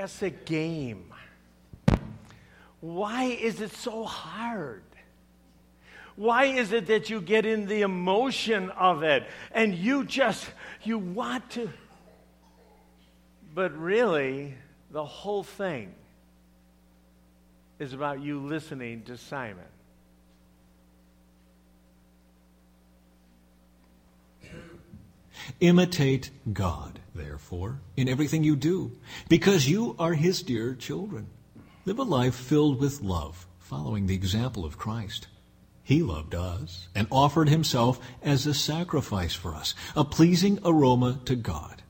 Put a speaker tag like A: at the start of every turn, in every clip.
A: classic game. Why is it so hard? Why is it that you get in the emotion of it and you just, you want to? But really, the whole thing is about you listening to Simon.
B: Imitate God, therefore, in everything you do, because you are his dear children. Live a life filled with love, following the example of Christ. He loved us and offered himself as a sacrifice for us, a pleasing aroma to God.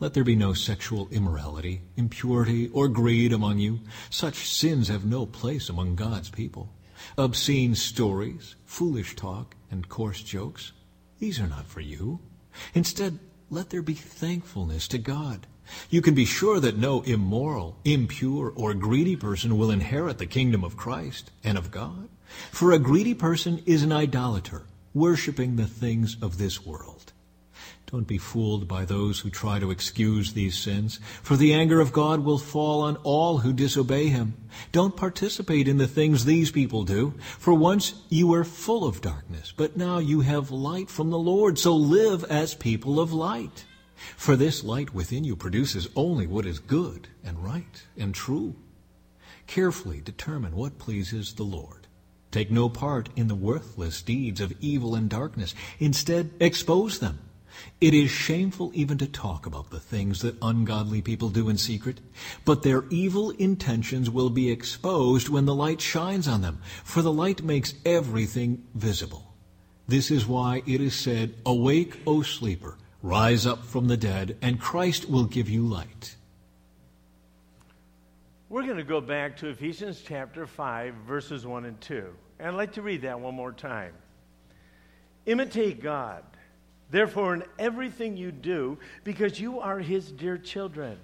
B: Let there be no sexual immorality, impurity, or greed among you. Such sins have no place among God's people. Obscene stories, foolish talk, and coarse jokes, these are not for you. Instead, let there be thankfulness to God. You can be sure that no immoral, impure, or greedy person will inherit the kingdom of Christ and of God. For a greedy person is an idolater, worshiping the things of this world. Don't be fooled by those who try to excuse these sins, for the anger of God will fall on all who disobey him. Don't participate in the things these people do, for once you were full of darkness, but now you have light from the Lord, so live as people of light. For this light within you produces only what is good and right and true. Carefully determine what pleases the Lord. Take no part in the worthless deeds of evil and darkness. Instead, expose them. It is shameful even to talk about the things that ungodly people do in secret, but their evil intentions will be exposed when the light shines on them, for the light makes everything visible. This is why it is said, Awake, O sleeper, rise up from the dead, and Christ will give you light.
A: We're going to go back to Ephesians chapter 5, verses 1 and 2. And I'd like to read that one more time. Imitate God Therefore, in everything you do, because you are his dear children,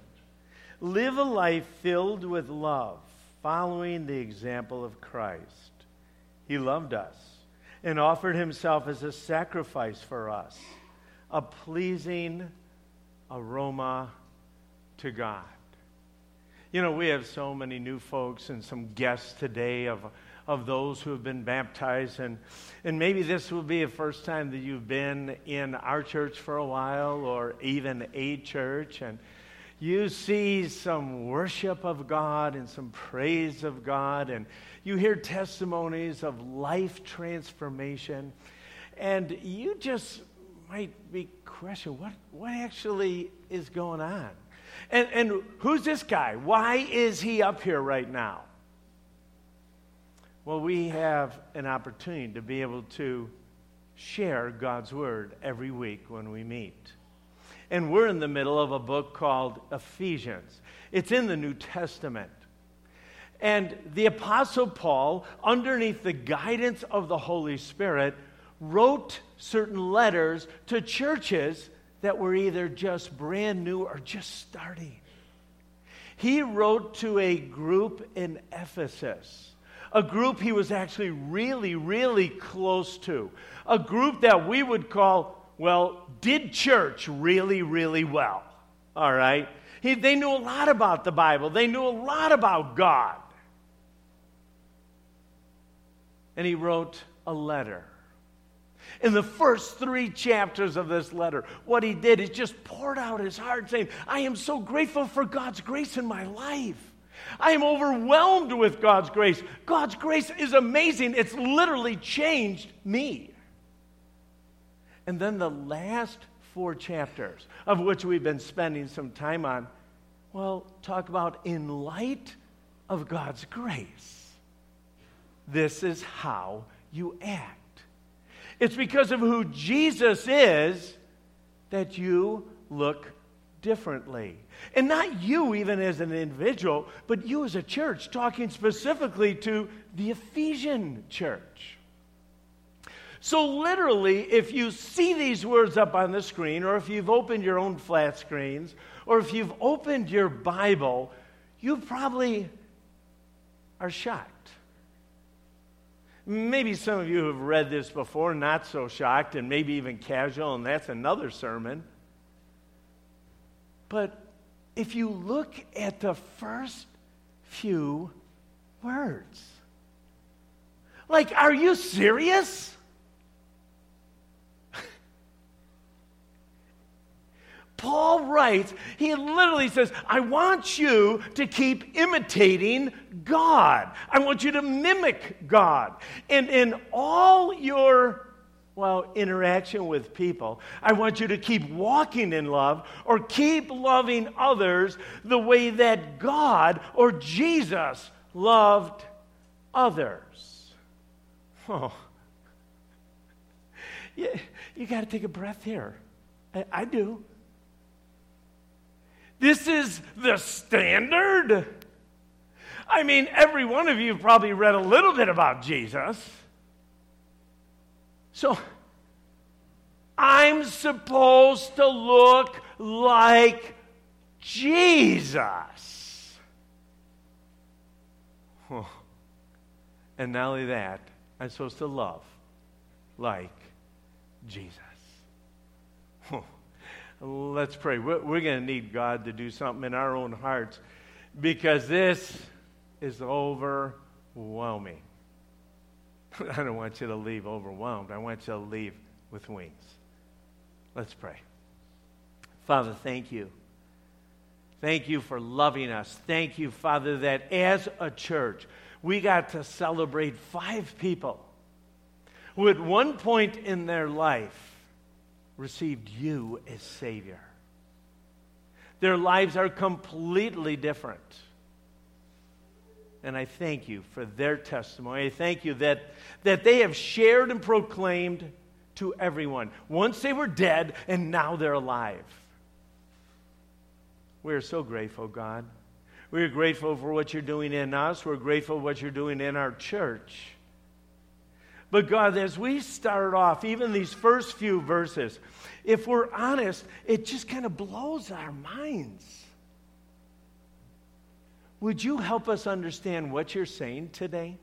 A: live a life filled with love, following the example of Christ. He loved us and offered himself as a sacrifice for us, a pleasing aroma to God. You know, we have so many new folks and some guests today of of those who have been baptized. And, and maybe this will be the first time that you've been in our church for a while or even a church. And you see some worship of God and some praise of God. And you hear testimonies of life transformation. And you just might be questioning what, what actually is going on? And, and who's this guy? Why is he up here right now? Well, we have an opportunity to be able to share God's Word every week when we meet. And we're in the middle of a book called Ephesians, it's in the New Testament. And the Apostle Paul, underneath the guidance of the Holy Spirit, wrote certain letters to churches that were either just brand new or just starting. He wrote to a group in Ephesus a group he was actually really, really close to, a group that we would call, well, did church really, really well. All right? He, they knew a lot about the Bible, they knew a lot about God. And he wrote a letter. In the first three chapters of this letter, what he did is just poured out his heart, saying, I am so grateful for God's grace in my life. I am overwhelmed with God's grace. God's grace is amazing. It's literally changed me. And then the last four chapters, of which we've been spending some time on, well, talk about in light of God's grace. This is how you act. It's because of who Jesus is that you look differently. And not you, even as an individual, but you as a church, talking specifically to the Ephesian church. So, literally, if you see these words up on the screen, or if you've opened your own flat screens, or if you've opened your Bible, you probably are shocked. Maybe some of you have read this before, not so shocked, and maybe even casual, and that's another sermon. But if you look at the first few words. Like, are you serious? Paul writes, he literally says, I want you to keep imitating God. I want you to mimic God. And in all your, well, interaction with people, I want you to keep walking in love or keep loving others the way that God or Jesus loved others. Oh. You, you got to take a breath here. I, I do. This is the standard. I mean, every one of you probably read a little bit about Jesus. So, I'm supposed to look like Jesus. And not only that, I'm supposed to love like Jesus. Let's pray. We're going to need God to do something in our own hearts because this is overwhelming. I don't want you to leave overwhelmed. I want you to leave with wings. Let's pray. Father, thank you. Thank you for loving us. Thank you, Father, that as a church, we got to celebrate five people who, at one point in their life, received you as Savior. Their lives are completely different. And I thank you for their testimony. I thank you that, that they have shared and proclaimed to everyone. Once they were dead, and now they're alive. We are so grateful, God. We are grateful for what you're doing in us. We're grateful for what you're doing in our church. But God, as we start off, even these first few verses, if we're honest, it just kind of blows our minds. Would you help us understand what you're saying today?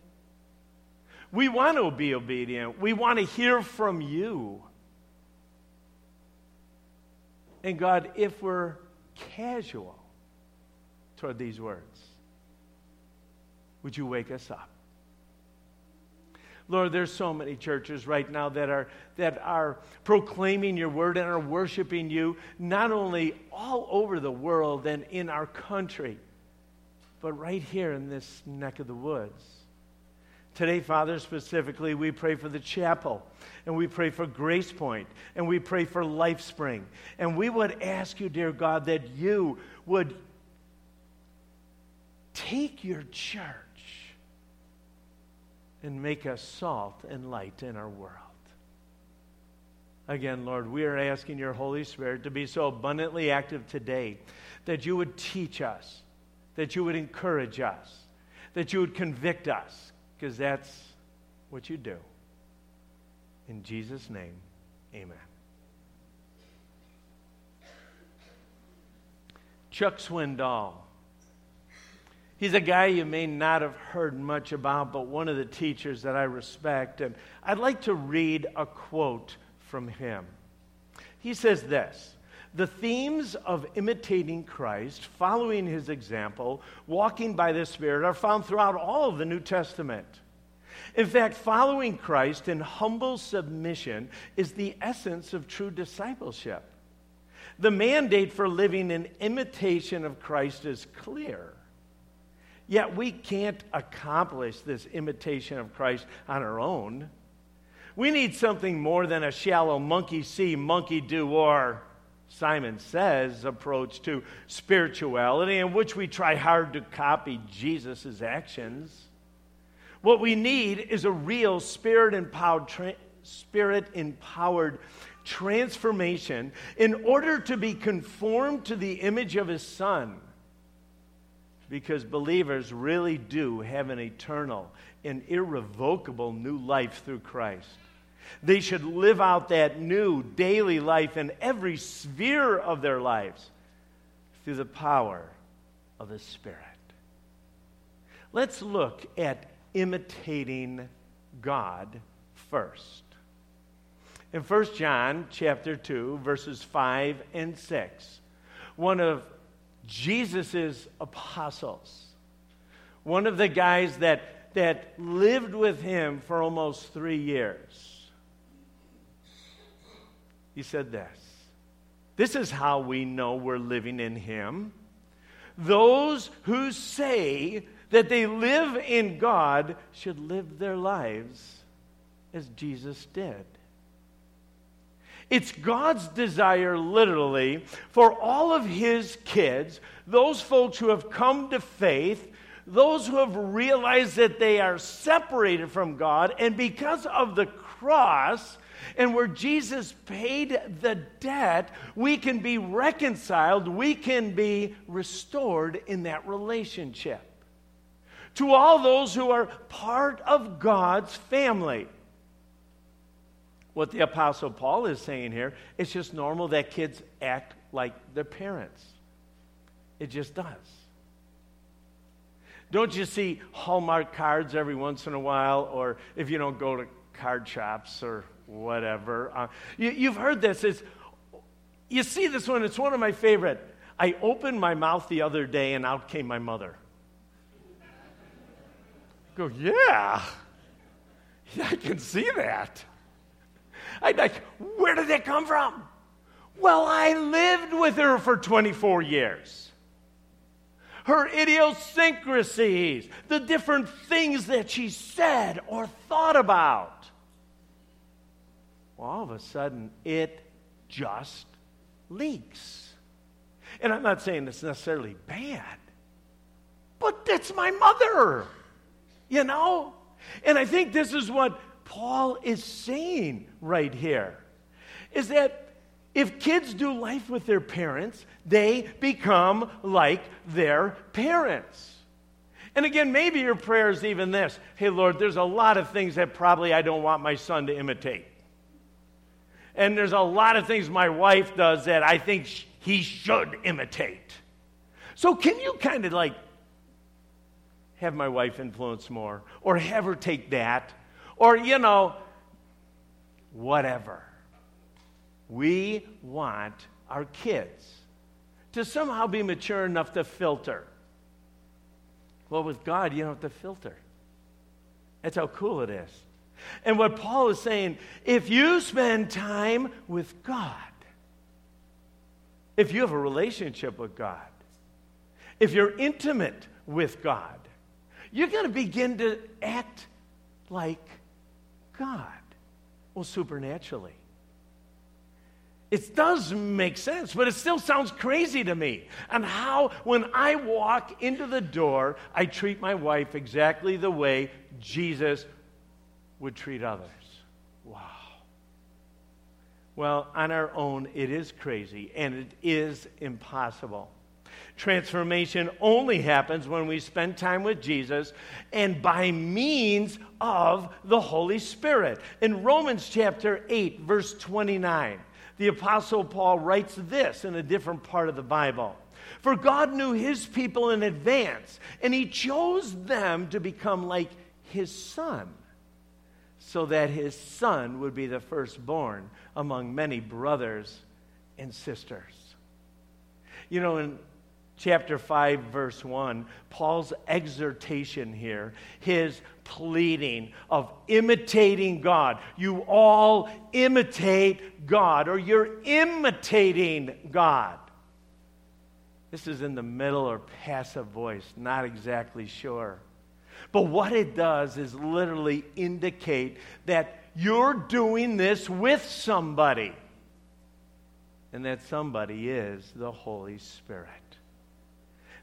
A: We want to be obedient. We want to hear from you. And God, if we're casual toward these words, would you wake us up? Lord, there's so many churches right now that are, that are proclaiming your word and are worshiping you, not only all over the world and in our country, but right here in this neck of the woods. Today, Father, specifically, we pray for the chapel, and we pray for Grace Point, and we pray for LifeSpring. And we would ask you, dear God, that you would take your church and make us salt and light in our world. Again, Lord, we are asking your Holy Spirit to be so abundantly active today that you would teach us, that you would encourage us, that you would convict us, because that's what you do. In Jesus' name, amen. Chuck Swindoll He's a guy you may not have heard much about, but one of the teachers that I respect. And I'd like to read a quote from him. He says this The themes of imitating Christ, following his example, walking by the Spirit, are found throughout all of the New Testament. In fact, following Christ in humble submission is the essence of true discipleship. The mandate for living in imitation of Christ is clear. Yet we can't accomplish this imitation of Christ on our own. We need something more than a shallow monkey see, monkey do, or Simon says approach to spirituality in which we try hard to copy Jesus' actions. What we need is a real spirit empowered, tra- spirit empowered transformation in order to be conformed to the image of his son because believers really do have an eternal and irrevocable new life through Christ. They should live out that new daily life in every sphere of their lives through the power of the Spirit. Let's look at imitating God first. In 1 John chapter 2 verses 5 and 6, one of Jesus' apostles. One of the guys that, that lived with him for almost three years. He said this This is how we know we're living in him. Those who say that they live in God should live their lives as Jesus did. It's God's desire, literally, for all of His kids, those folks who have come to faith, those who have realized that they are separated from God, and because of the cross, and where Jesus paid the debt, we can be reconciled, we can be restored in that relationship. To all those who are part of God's family what the Apostle Paul is saying here. It's just normal that kids act like their parents. It just does. Don't you see Hallmark cards every once in a while, or if you don't go to card shops or whatever? Uh, you, have heard this. It's, you see this one, it's one of my favorite. I opened my mouth the other day and out came my mother. Go, yeah, yeah I can see that. I'd like, where did that come from? Well, I lived with her for 24 years. Her idiosyncrasies, the different things that she said or thought about. Well, all of a sudden, it just leaks. And I'm not saying it's necessarily bad, but it's my mother, you know? And I think this is what Paul is saying right here is that if kids do life with their parents, they become like their parents. And again, maybe your prayer is even this Hey, Lord, there's a lot of things that probably I don't want my son to imitate. And there's a lot of things my wife does that I think he should imitate. So, can you kind of like have my wife influence more or have her take that or, you know, whatever. We want our kids to somehow be mature enough to filter. Well, with God, you don't have to filter. That's how cool it is. And what Paul is saying if you spend time with God, if you have a relationship with God, if you're intimate with God, you're going to begin to act like God? Well, supernaturally. It does make sense, but it still sounds crazy to me. And how, when I walk into the door, I treat my wife exactly the way Jesus would treat others. Wow. Well, on our own, it is crazy and it is impossible. Transformation only happens when we spend time with Jesus and by means of the Holy Spirit. In Romans chapter 8, verse 29, the Apostle Paul writes this in a different part of the Bible. For God knew his people in advance, and he chose them to become like his son, so that his son would be the firstborn among many brothers and sisters. You know, in chapter 5, verse 1, Paul's exhortation here, his pleading of imitating God. You all imitate God, or you're imitating God. This is in the middle or passive voice, not exactly sure. But what it does is literally indicate that you're doing this with somebody. And that somebody is the Holy Spirit.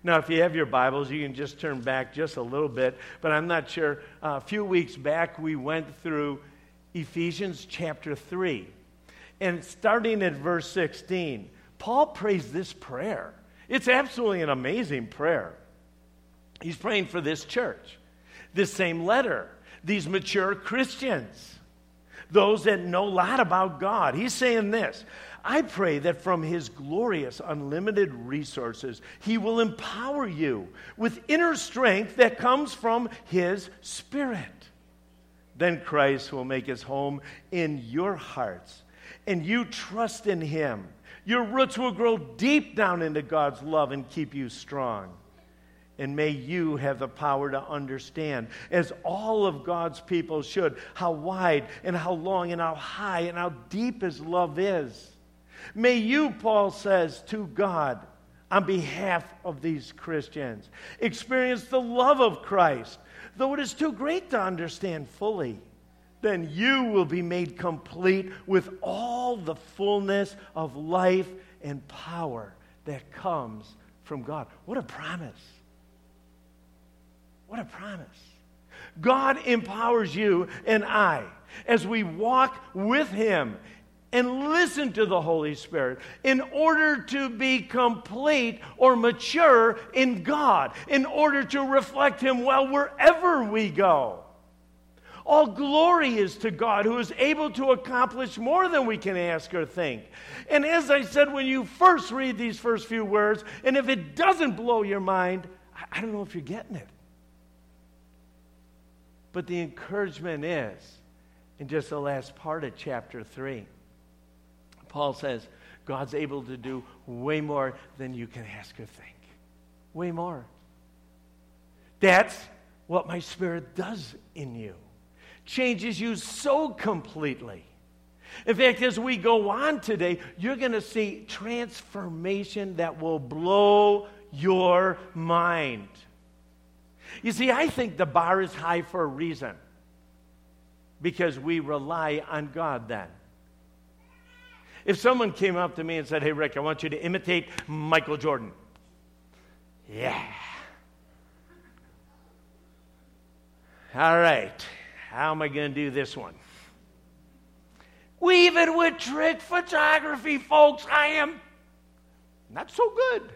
A: Now, if you have your Bibles, you can just turn back just a little bit, but I'm not sure. Uh, a few weeks back, we went through Ephesians chapter 3. And starting at verse 16, Paul prays this prayer. It's absolutely an amazing prayer. He's praying for this church, this same letter, these mature Christians, those that know a lot about God. He's saying this I pray that from His glorious, unlimited resources, He will empower you with inner strength that comes from His Spirit. Then Christ will make His home in your hearts, and you trust in Him. Your roots will grow deep down into God's love and keep you strong. And may you have the power to understand, as all of God's people should, how wide and how long and how high and how deep His love is. May you, Paul says, to God, on behalf of these Christians, experience the love of Christ, though it is too great to understand fully. Then you will be made complete with all the fullness of life and power that comes from God. What a promise! A promise. God empowers you and I as we walk with Him and listen to the Holy Spirit in order to be complete or mature in God, in order to reflect Him well wherever we go. All glory is to God who is able to accomplish more than we can ask or think. And as I said, when you first read these first few words, and if it doesn't blow your mind, I don't know if you're getting it. But the encouragement is in just the last part of chapter 3. Paul says, God's able to do way more than you can ask or think. Way more. That's what my spirit does in you. Changes you so completely. In fact, as we go on today, you're going to see transformation that will blow your mind. You see, I think the bar is high for a reason because we rely on God then. If someone came up to me and said, Hey, Rick, I want you to imitate Michael Jordan. Yeah. All right. How am I going to do this one? Even with trick photography, folks, I am not so good.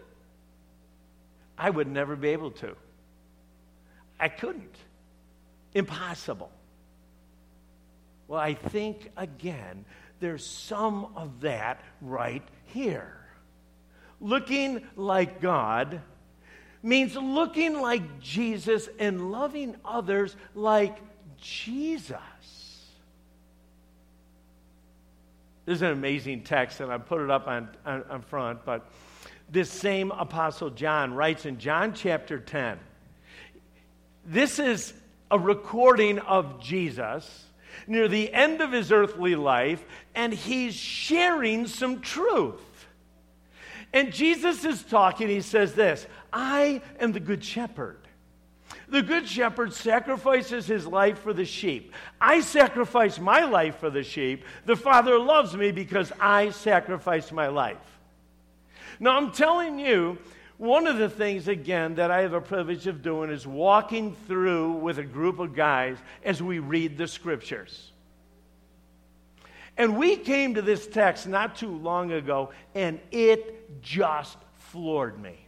A: I would never be able to. I couldn't. Impossible. Well, I think again there's some of that right here. Looking like God means looking like Jesus and loving others like Jesus. This is an amazing text, and I put it up on, on, on front, but this same Apostle John writes in John chapter 10. This is a recording of Jesus near the end of his earthly life, and he's sharing some truth. And Jesus is talking, he says this I am the good shepherd. The good shepherd sacrifices his life for the sheep. I sacrifice my life for the sheep. The Father loves me because I sacrifice my life. Now, I'm telling you, one of the things, again, that I have a privilege of doing is walking through with a group of guys as we read the scriptures. And we came to this text not too long ago, and it just floored me.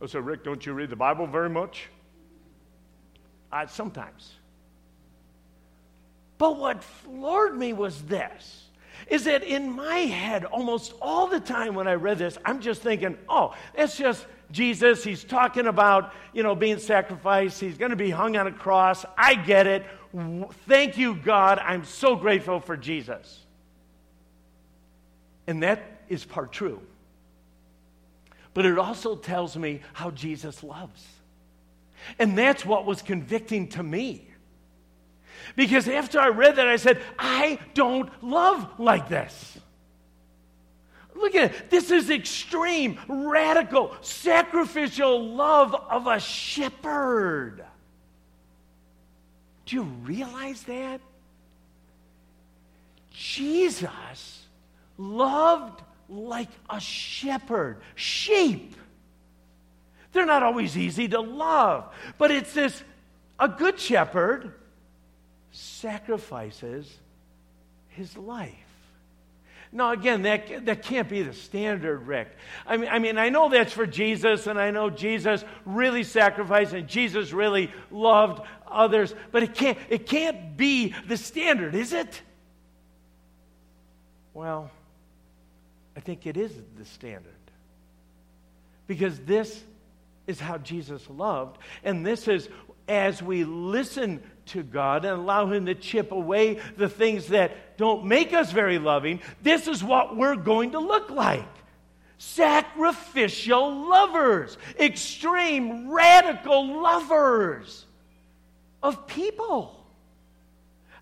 A: Oh, I said, Rick, don't you read the Bible very much? I, sometimes. But what floored me was this is that in my head, almost all the time when I read this, I'm just thinking, oh, it's just Jesus. He's talking about, you know, being sacrificed. He's going to be hung on a cross. I get it. Thank you, God. I'm so grateful for Jesus. And that is part true. But it also tells me how Jesus loves. And that's what was convicting to me. Because after I read that, I said, I don't love like this. Look at it. This is extreme, radical, sacrificial love of a shepherd. Do you realize that? Jesus loved like a shepherd. Sheep. They're not always easy to love, but it's this a good shepherd sacrifices his life. Now, again, that, that can't be the standard, Rick. I mean, I mean, I know that's for Jesus, and I know Jesus really sacrificed and Jesus really loved others, but it can't, it can't be the standard, is it? Well, I think it is the standard. Because this is how Jesus loved, and this is as we listen to God and allow Him to chip away the things that don't make us very loving, this is what we're going to look like sacrificial lovers, extreme, radical lovers of people.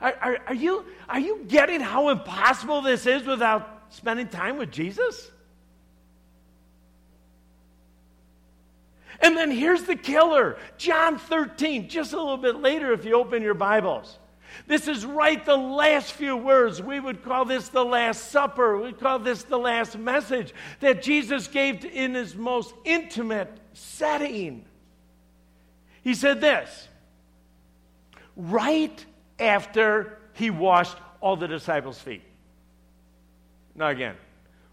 A: Are, are, are, you, are you getting how impossible this is without spending time with Jesus? And then here's the killer John 13, just a little bit later if you open your Bibles. This is right the last few words. We would call this the Last Supper. We call this the last message that Jesus gave in his most intimate setting. He said this right after he washed all the disciples' feet. Now, again,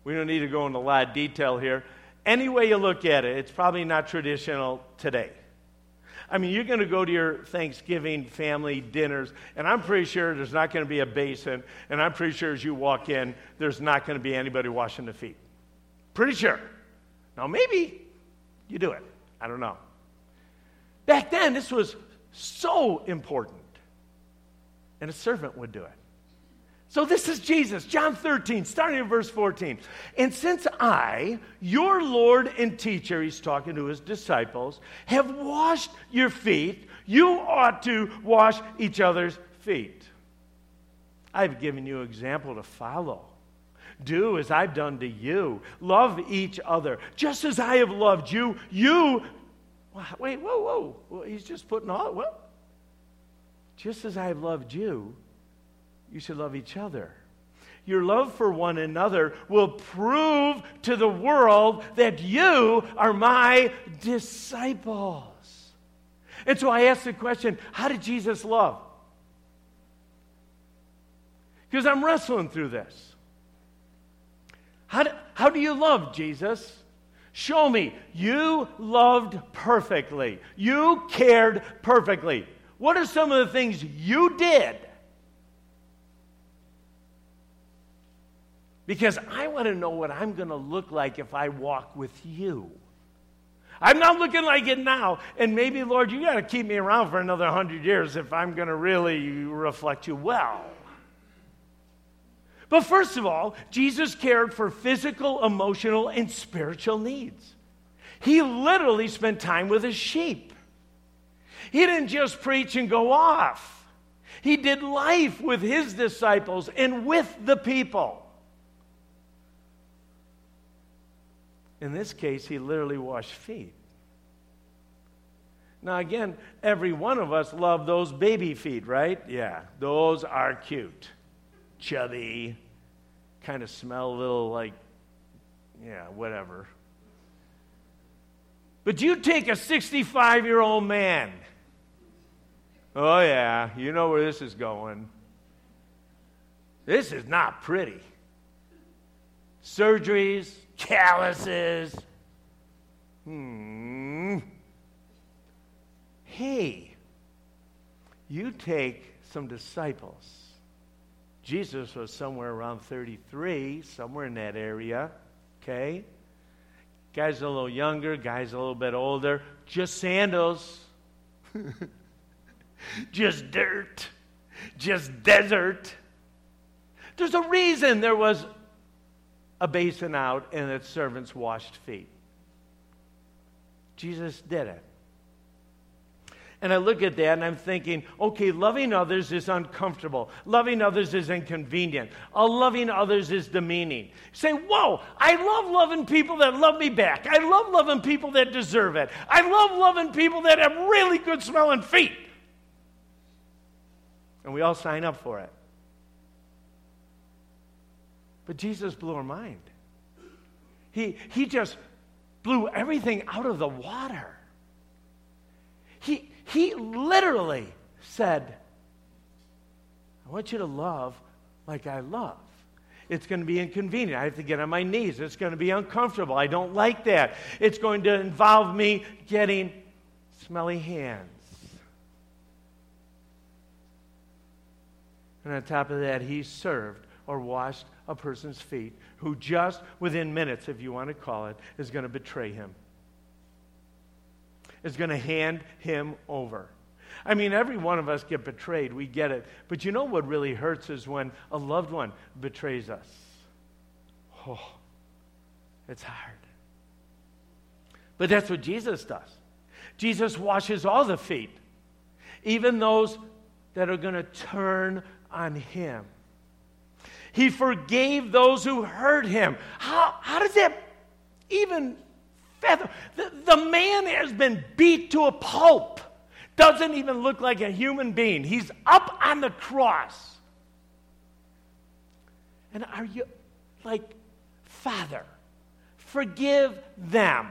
A: we don't need to go into a lot of detail here. Any way you look at it, it's probably not traditional today. I mean, you're going to go to your Thanksgiving family dinners, and I'm pretty sure there's not going to be a basin, and I'm pretty sure as you walk in, there's not going to be anybody washing the feet. Pretty sure. Now, maybe you do it. I don't know. Back then, this was so important, and a servant would do it. So this is Jesus, John 13, starting in verse 14. And since I, your Lord and teacher, he's talking to his disciples, have washed your feet, you ought to wash each other's feet. I've given you example to follow. Do as I've done to you. Love each other. Just as I have loved you, you. Wait, whoa, whoa. Well, he's just putting all. What? Just as I have loved you, you should love each other. Your love for one another will prove to the world that you are my disciples. And so I ask the question how did Jesus love? Because I'm wrestling through this. How do, how do you love, Jesus? Show me. You loved perfectly. You cared perfectly. What are some of the things you did because I want to know what I'm going to look like if I walk with you. I'm not looking like it now, and maybe, Lord, you got to keep me around for another hundred years if I'm going to really reflect you well. But first of all, Jesus cared for physical, emotional, and spiritual needs. He literally spent time with his sheep. He didn't just preach and go off, he did life with his disciples and with the people. In this case, he literally washed feet. Now, again, every one of us love those baby feet, right? Yeah, those are cute. Chubby, kind of smell a little like, yeah, whatever. But you take a 65 year old man. Oh, yeah, you know where this is going. This is not pretty. Surgeries, calluses. Hmm. Hey, you take some disciples. Jesus was somewhere around 33, somewhere in that area. Okay? Guys a little younger, guys a little bit older. Just sandals. just dirt. Just desert. There's a reason there was a basin out and its servants washed feet. Jesus did it. And I look at that and I'm thinking, okay, loving others is uncomfortable. Loving others is inconvenient. Loving others is demeaning. say, whoa, I love loving people that love me back. I love loving people that deserve it. I love loving people that have really good smelling feet. And we all sign up for it. But Jesus blew our mind. He, he just blew everything out of the water. He, he literally said, I want you to love like I love. It's going to be inconvenient. I have to get on my knees. It's going to be uncomfortable. I don't like that. It's going to involve me getting smelly hands. And on top of that, he served or washed a person's feet who just within minutes, if you want to call it, is going to betray him, is going to hand him over. I mean, every one of us get betrayed. We get it. But you know what really hurts is when a loved one betrays us. Oh, it's hard. But that's what Jesus does. Jesus washes all the feet, even those that are going to turn on him. He forgave those who hurt him. How, how does that even fathom? The, the man has been beat to a pulp, doesn't even look like a human being. He's up on the cross. And are you like, Father, forgive them?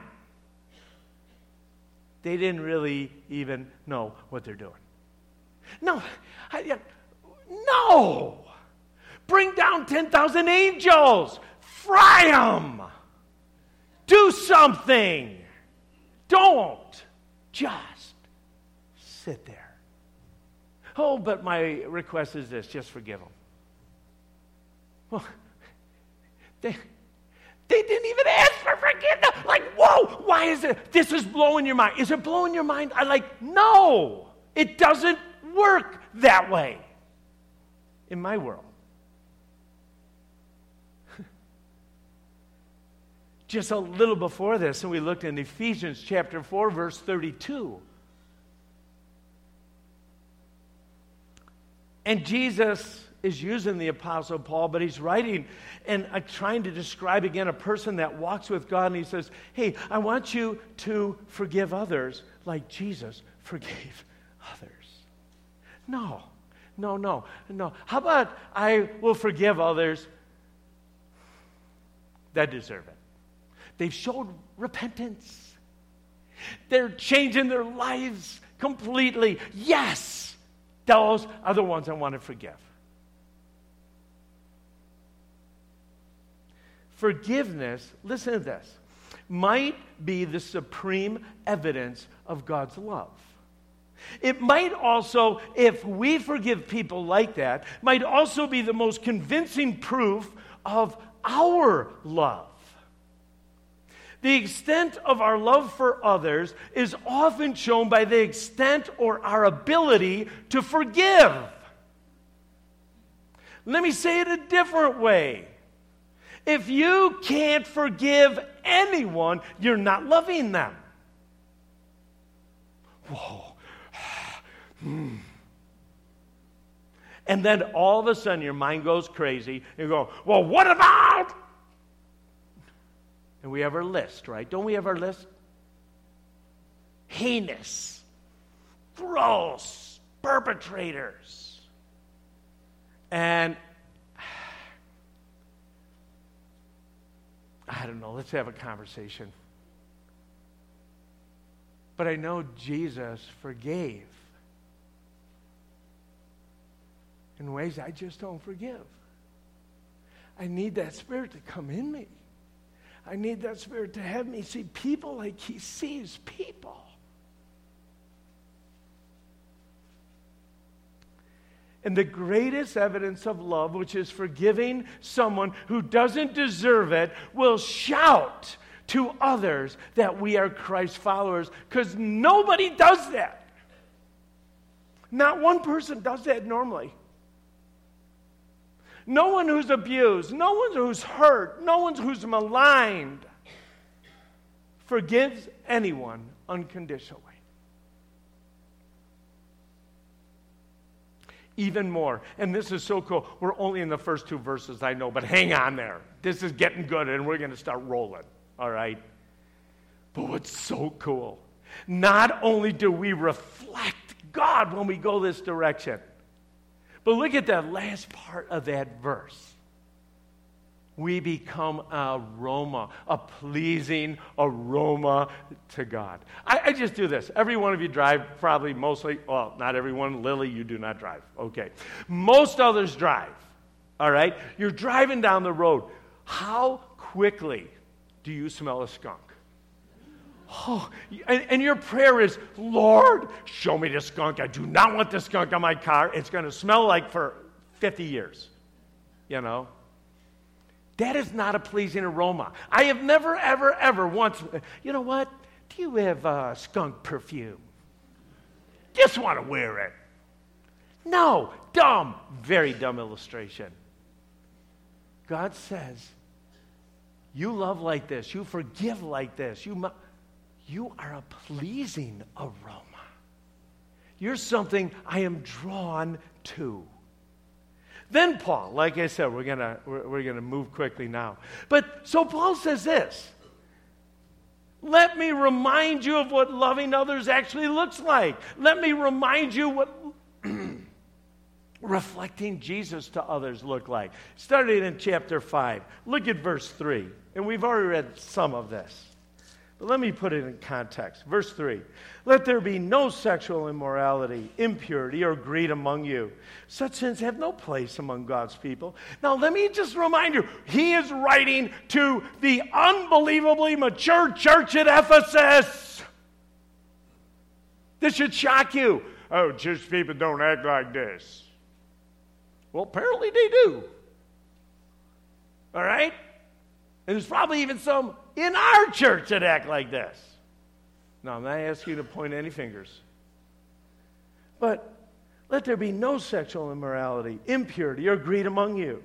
A: They didn't really even know what they're doing. No, I, no. Bring down 10,000 angels. Fry them. Do something. Don't just sit there. Oh, but my request is this just forgive them. Well, they, they didn't even ask for forgiveness. Like, whoa, why is it? This is blowing your mind. Is it blowing your mind? I like, no, it doesn't work that way in my world. Just a little before this, and we looked in Ephesians chapter 4, verse 32. And Jesus is using the Apostle Paul, but he's writing and uh, trying to describe again a person that walks with God. And he says, Hey, I want you to forgive others like Jesus forgave others. No, no, no, no. How about I will forgive others that deserve it? They've showed repentance, they're changing their lives completely. Yes, those are the ones I want to forgive. Forgiveness, listen to this, might be the supreme evidence of God's love. It might also, if we forgive people like that, might also be the most convincing proof of our love. The extent of our love for others is often shown by the extent or our ability to forgive. Let me say it a different way. If you can't forgive anyone, you're not loving them. Whoa. Hmm. And then all of a sudden your mind goes crazy. You go, well, what about? And we have our list, right? Don't we have our list? Heinous, gross perpetrators. And I don't know, let's have a conversation. But I know Jesus forgave in ways I just don't forgive. I need that spirit to come in me. I need that spirit to have me see people like he sees people. And the greatest evidence of love, which is forgiving someone who doesn't deserve it, will shout to others that we are Christ followers because nobody does that. Not one person does that normally. No one who's abused, no one who's hurt, no one who's maligned forgives anyone unconditionally. Even more, and this is so cool. We're only in the first two verses, I know, but hang on there. This is getting good, and we're going to start rolling, all right? But what's so cool, not only do we reflect God when we go this direction, but look at that last part of that verse. We become a aroma, a pleasing aroma to God. I, I, just do this. Every one of you drive, probably mostly, well, not everyone. Lily, you do not drive. Okay. Most others drive. All right? You're driving down the road. How quickly do you smell a skunk? Oh, and, and, your prayer is, Lord, show me the skunk. I do not want the skunk on my car. It's going to smell like for 50 years. You know? That is not a pleasing aroma. I have never, ever, ever once, you know what? Do you have uh, skunk perfume? just want to wear it. No, dumb, very dumb illustration. God says, You love like this, you forgive like this, you, you are a pleasing aroma. You're something I am drawn to. Then Paul, like I said, we're gonna we're, we're gonna move quickly now. But so Paul says this. Let me remind you of what loving others actually looks like. Let me remind you what reflecting Jesus to others look like. Starting in chapter 5. Look at verse 3. And we've already read some of this. But let me put it in context. Verse 3 Let there be no sexual immorality, impurity, or greed among you. Such sins have no place among God's people. Now, let me just remind you, he is writing to the unbelievably mature church at Ephesus. This should shock you. Oh, church people don't act like this. Well, apparently they do. All right? And there's probably even some in our church that act like this. Now, I'm not asking you to point any fingers. But let there be no sexual immorality, impurity, or greed among you.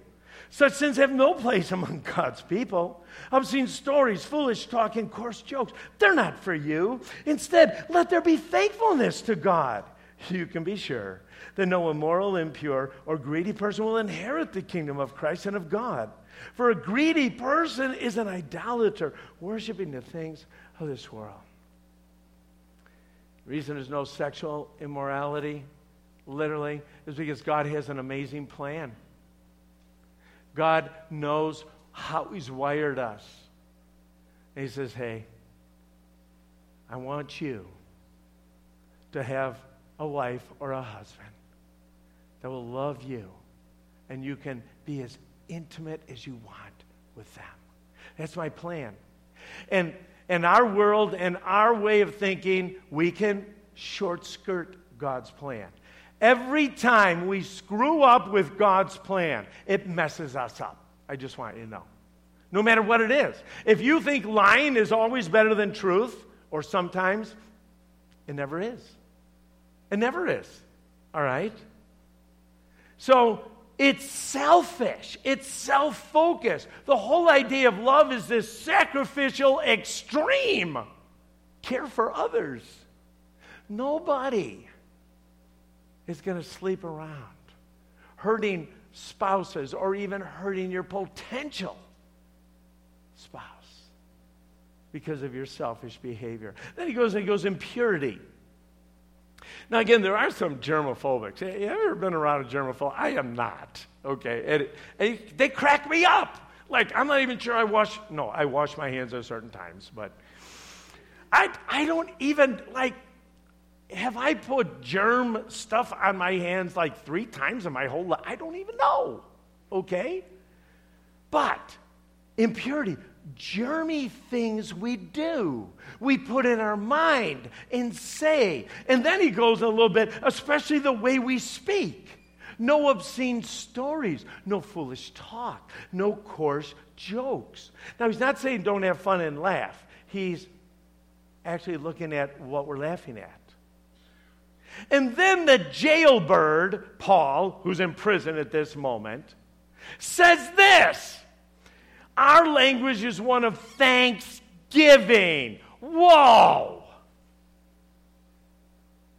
A: Such sins have no place among God's people. I've seen stories, foolish talk, and coarse jokes. They're not for you. Instead, let there be thankfulness to God. You can be sure that no immoral, impure, or greedy person will inherit the kingdom of Christ and of God. For a greedy person is an idolater, worshiping the things of this world. The reason there's no sexual immorality, literally, is because God has an amazing plan. God knows how He's wired us. And He says, Hey, I want you to have a wife or a husband that will love you and you can be as intimate as you want with them. That's my plan. And in our world and our way of thinking, we can short skirt God's plan. Every time we screw up with God's plan, it messes us up. I just want you to know. No matter what it is. If you think lying is always better than truth, or sometimes, it never is. It never is. All right? So it's selfish, it's self focused. The whole idea of love is this sacrificial extreme care for others. Nobody is going to sleep around hurting spouses or even hurting your potential spouse because of your selfish behavior. Then he goes and he goes impurity. Now, again, there are some germophobics. Have you ever been around a germaphobe? I am not, okay? And, and they crack me up. Like, I'm not even sure I wash, no, I wash my hands at certain times, but I, I don't even, like, have I put germ stuff on my hands like three times in my whole life? I don't even know, okay? But impurity, germy things we do, we put in our mind and say. And then he goes a little bit, especially the way we speak. No obscene stories, no foolish talk, no coarse jokes. Now, he's not saying don't have fun and laugh. He's actually looking at what we're laughing at. And then the jailbird, Paul, who's in prison at this moment, says this our language is one of thanksgiving. Whoa!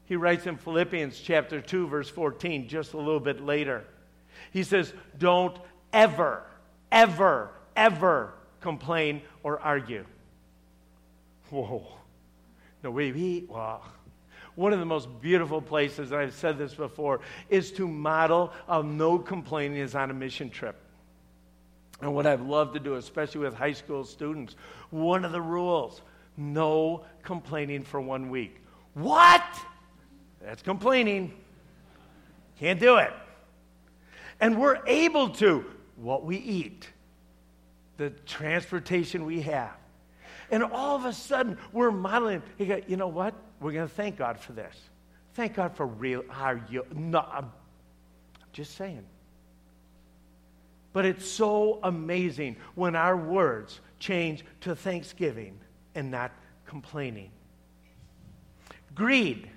A: He writes in Philippians chapter 2, verse 14, just a little bit later. He says, Don't ever, ever, ever complain or argue. Whoa. No, we, we, one of the most beautiful places, and I've said this before, is to model a no complaining is on a mission trip. And what I've loved to do, especially with high school students, one of the rules no complaining for one week. What? That's complaining. Can't do it. And we're able to, what we eat, the transportation we have. And all of a sudden, we're modeling. You know what? We're going to thank God for this. Thank God for real. Are you? No, I'm just saying. But it's so amazing when our words change to thanksgiving and not complaining. Greed.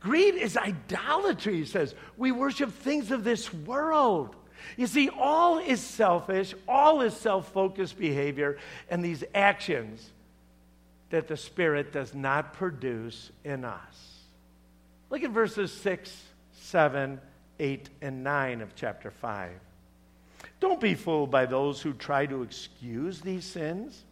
A: Greed is idolatry, he says. We worship things of this world. You see, all is selfish, all is self focused behavior, and these actions that the Spirit does not produce in us. Look at verses 6, 7, 8, and 9 of chapter 5. Don't be fooled by those who try to excuse these sins.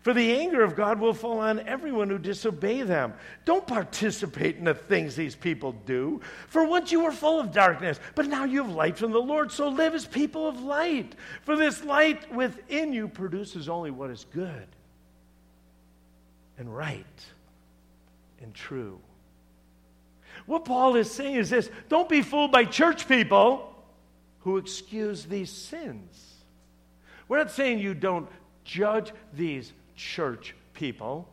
A: For the anger of God will fall on everyone who disobey them. Don't participate in the things these people do. For once you were full of darkness, but now you have light from the Lord, so live as people of light. For this light within you produces only what is good and right and true. What Paul is saying is this don't be fooled by church people who excuse these sins. We're not saying you don't judge these church people.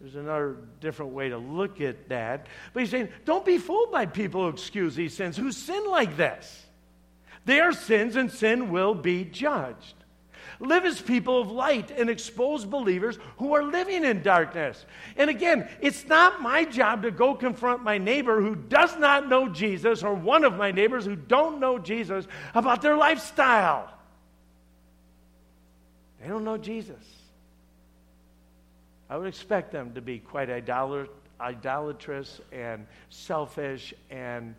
A: There's another different way to look at that. But he's saying, don't be fooled by people who excuse these sins, who sin like this. They are sins, and sin will be judged. Live as people of light and expose believers who are living in darkness. And again, it's not my job to go confront my neighbor who does not know Jesus or one of my neighbors who don't know Jesus about their lifestyle. They don't know Jesus. I would expect them to be quite idolatrous and selfish and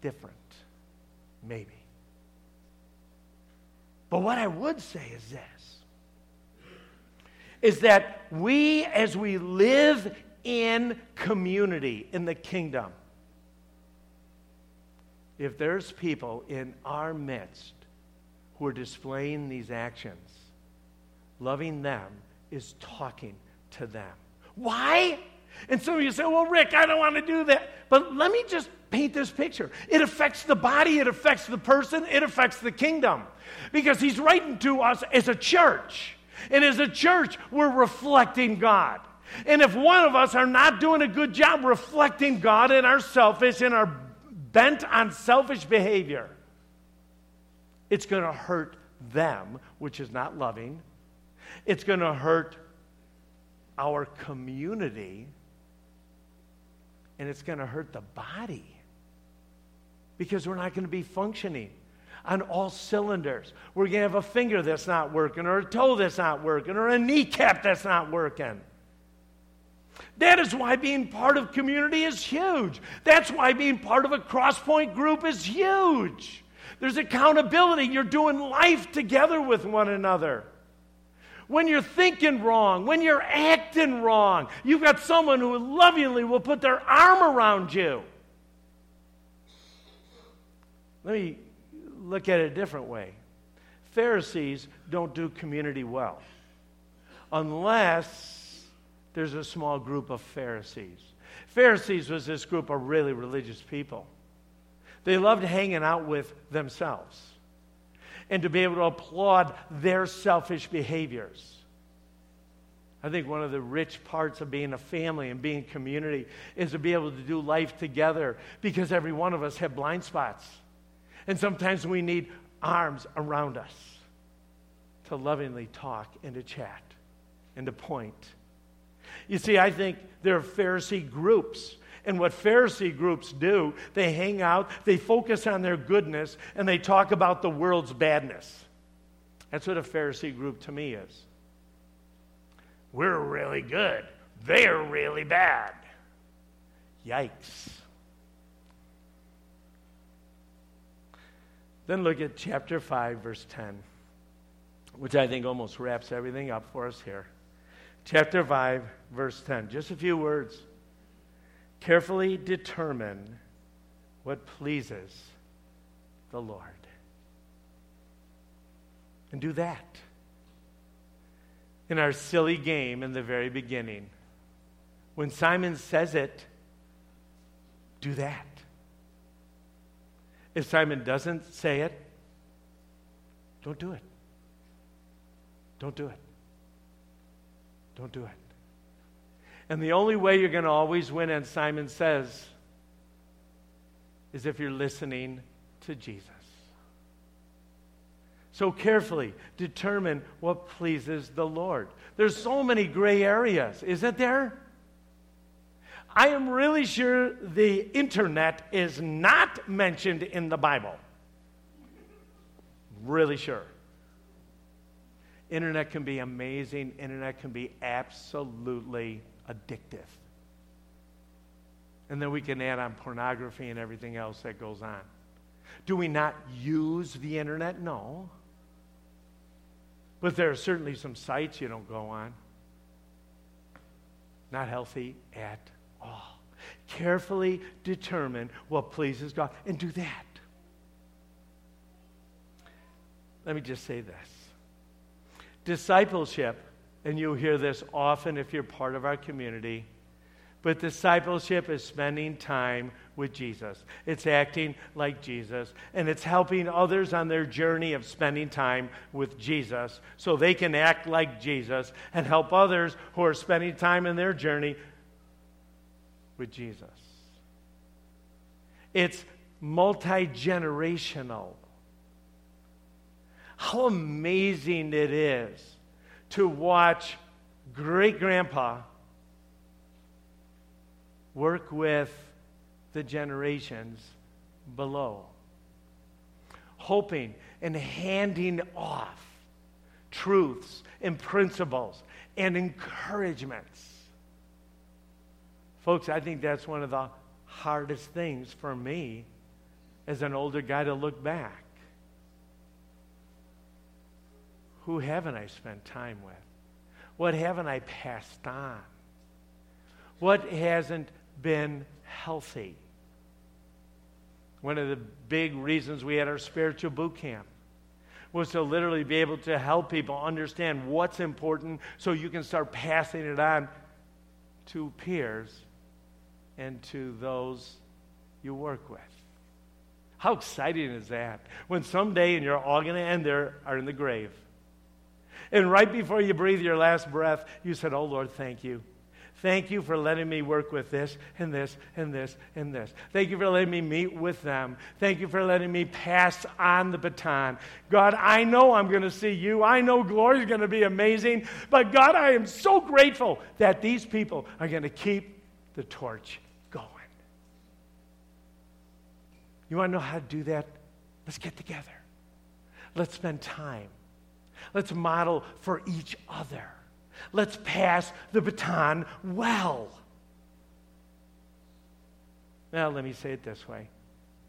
A: different, maybe. But what I would say is this is that we, as we live in community in the kingdom, if there's people in our midst who are displaying these actions, loving them is talking to them. Why? And some of you say, well, Rick, I don't want to do that. But let me just paint this picture. It affects the body, it affects the person, it affects the kingdom. Because he's writing to us as a church. And as a church, we're reflecting God. And if one of us are not doing a good job reflecting God in our selfish and our bent on selfish behavior, it's going to hurt them, which is not loving. It's going to hurt our community, and it's going to hurt the body because we're not going to be functioning on all cylinders. We're going to have a finger that's not working, or a toe that's not working, or a kneecap that's not working. That is why being part of community is huge. That's why being part of a crosspoint group is huge. There's accountability. You're doing life together with one another. When you're thinking wrong, when you're acting wrong, you've got someone who lovingly will put their arm around you. Let me look at it a different way. Pharisees don't do community well unless there's a small group of Pharisees. Pharisees was this group of really religious people. They loved hanging out with themselves and to be able to applaud their selfish behaviors. I think one of the rich parts of being a family and being community is to be able to do life together because every one of us have blind spots. And sometimes we need arms around us to lovingly talk and to chat and to point. You see, I think there are Pharisee groups. And what Pharisee groups do, they hang out, they focus on their goodness, and they talk about the world's badness. That's what a Pharisee group to me is. We're really good, they're really bad. Yikes. Then look at chapter 5, verse 10, which I think almost wraps everything up for us here. Chapter 5, verse 10. Just a few words. Carefully determine what pleases the Lord. And do that. In our silly game in the very beginning, when Simon says it, do that. If Simon doesn't say it, don't do it. Don't do it. Don't do it. And the only way you're going to always win, and Simon says, is if you're listening to Jesus. So carefully determine what pleases the Lord. There's so many gray areas, isn't there? I am really sure the internet is not mentioned in the Bible. Really sure. Internet can be amazing, internet can be absolutely addictive. And then we can add on pornography and everything else that goes on. Do we not use the internet? No. But there are certainly some sites you don't go on. Not healthy at all. Carefully determine what pleases God and do that. Let me just say this discipleship, and you'll hear this often if you're part of our community, but discipleship is spending time with Jesus. It's acting like Jesus, and it's helping others on their journey of spending time with Jesus so they can act like Jesus and help others who are spending time in their journey with Jesus. It's multi generational. How amazing it is to watch great grandpa work with the generations below, hoping and handing off truths and principles and encouragements. Folks, I think that's one of the hardest things for me as an older guy to look back. Who haven't I spent time with? What haven't I passed on? What hasn't been healthy? One of the big reasons we had our spiritual boot camp was to literally be able to help people understand what's important so you can start passing it on to peers and to those you work with. How exciting is that? When someday and you're all going to end there are in the grave. And right before you breathe your last breath, you said, Oh Lord, thank you. Thank you for letting me work with this and this and this and this. Thank you for letting me meet with them. Thank you for letting me pass on the baton. God, I know I'm going to see you. I know glory is going to be amazing. But God, I am so grateful that these people are going to keep the torch going. You want to know how to do that? Let's get together. Let's spend time. Let's model for each other. Let's pass the baton well. Now, let me say it this way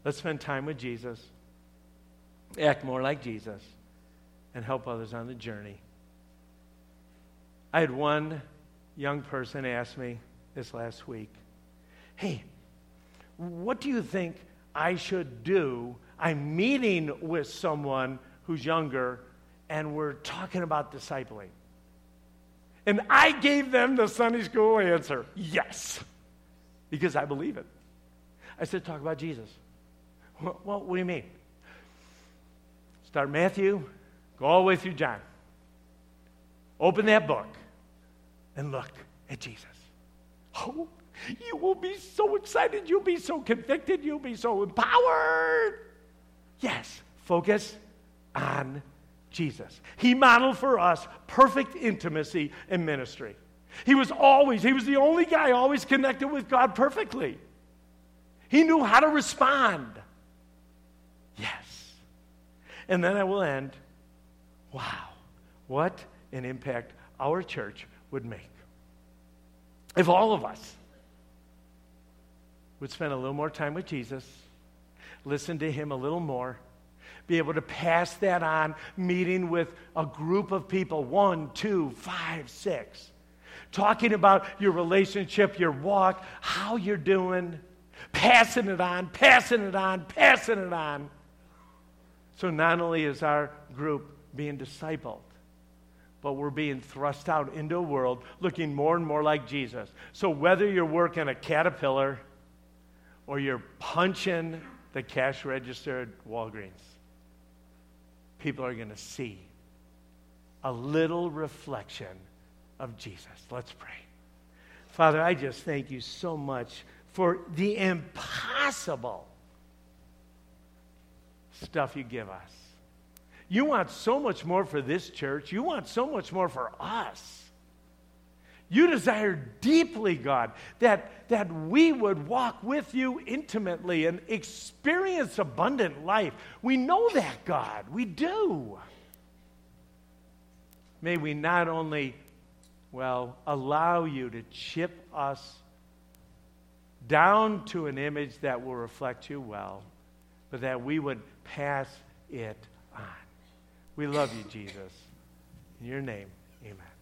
A: let's spend time with Jesus, act more like Jesus, and help others on the journey. I had one young person ask me this last week Hey, what do you think I should do? I'm meeting with someone who's younger, and we're talking about discipling. And I gave them the Sunday school answer yes, because I believe it. I said, Talk about Jesus. Well, what do you mean? Start Matthew, go all the way through John. Open that book and look at Jesus. Oh, you will be so excited. You'll be so convicted. You'll be so empowered. Yes, focus on Jesus. He modeled for us perfect intimacy and ministry. He was always, he was the only guy always connected with God perfectly. He knew how to respond. Yes. And then I will end. Wow, what an impact our church would make. If all of us would spend a little more time with Jesus, listen to him a little more, be able to pass that on, meeting with a group of people one, two, five, six talking about your relationship, your walk, how you're doing, passing it on, passing it on, passing it on. So not only is our group being discipled, but we're being thrust out into a world looking more and more like Jesus. So whether you're working a caterpillar or you're punching the cash register at Walgreens, people are going to see a little reflection of Jesus. Let's pray. Father, I just thank you so much for the impossible stuff you give us. You want so much more for this church. You want so much more for us. You desire deeply, God, that, that we would walk with you intimately and experience abundant life. We know that, God. We do. May we not only, well, allow you to chip us down to an image that will reflect you well, but that we would pass it on. We love you, Jesus. In your name, amen.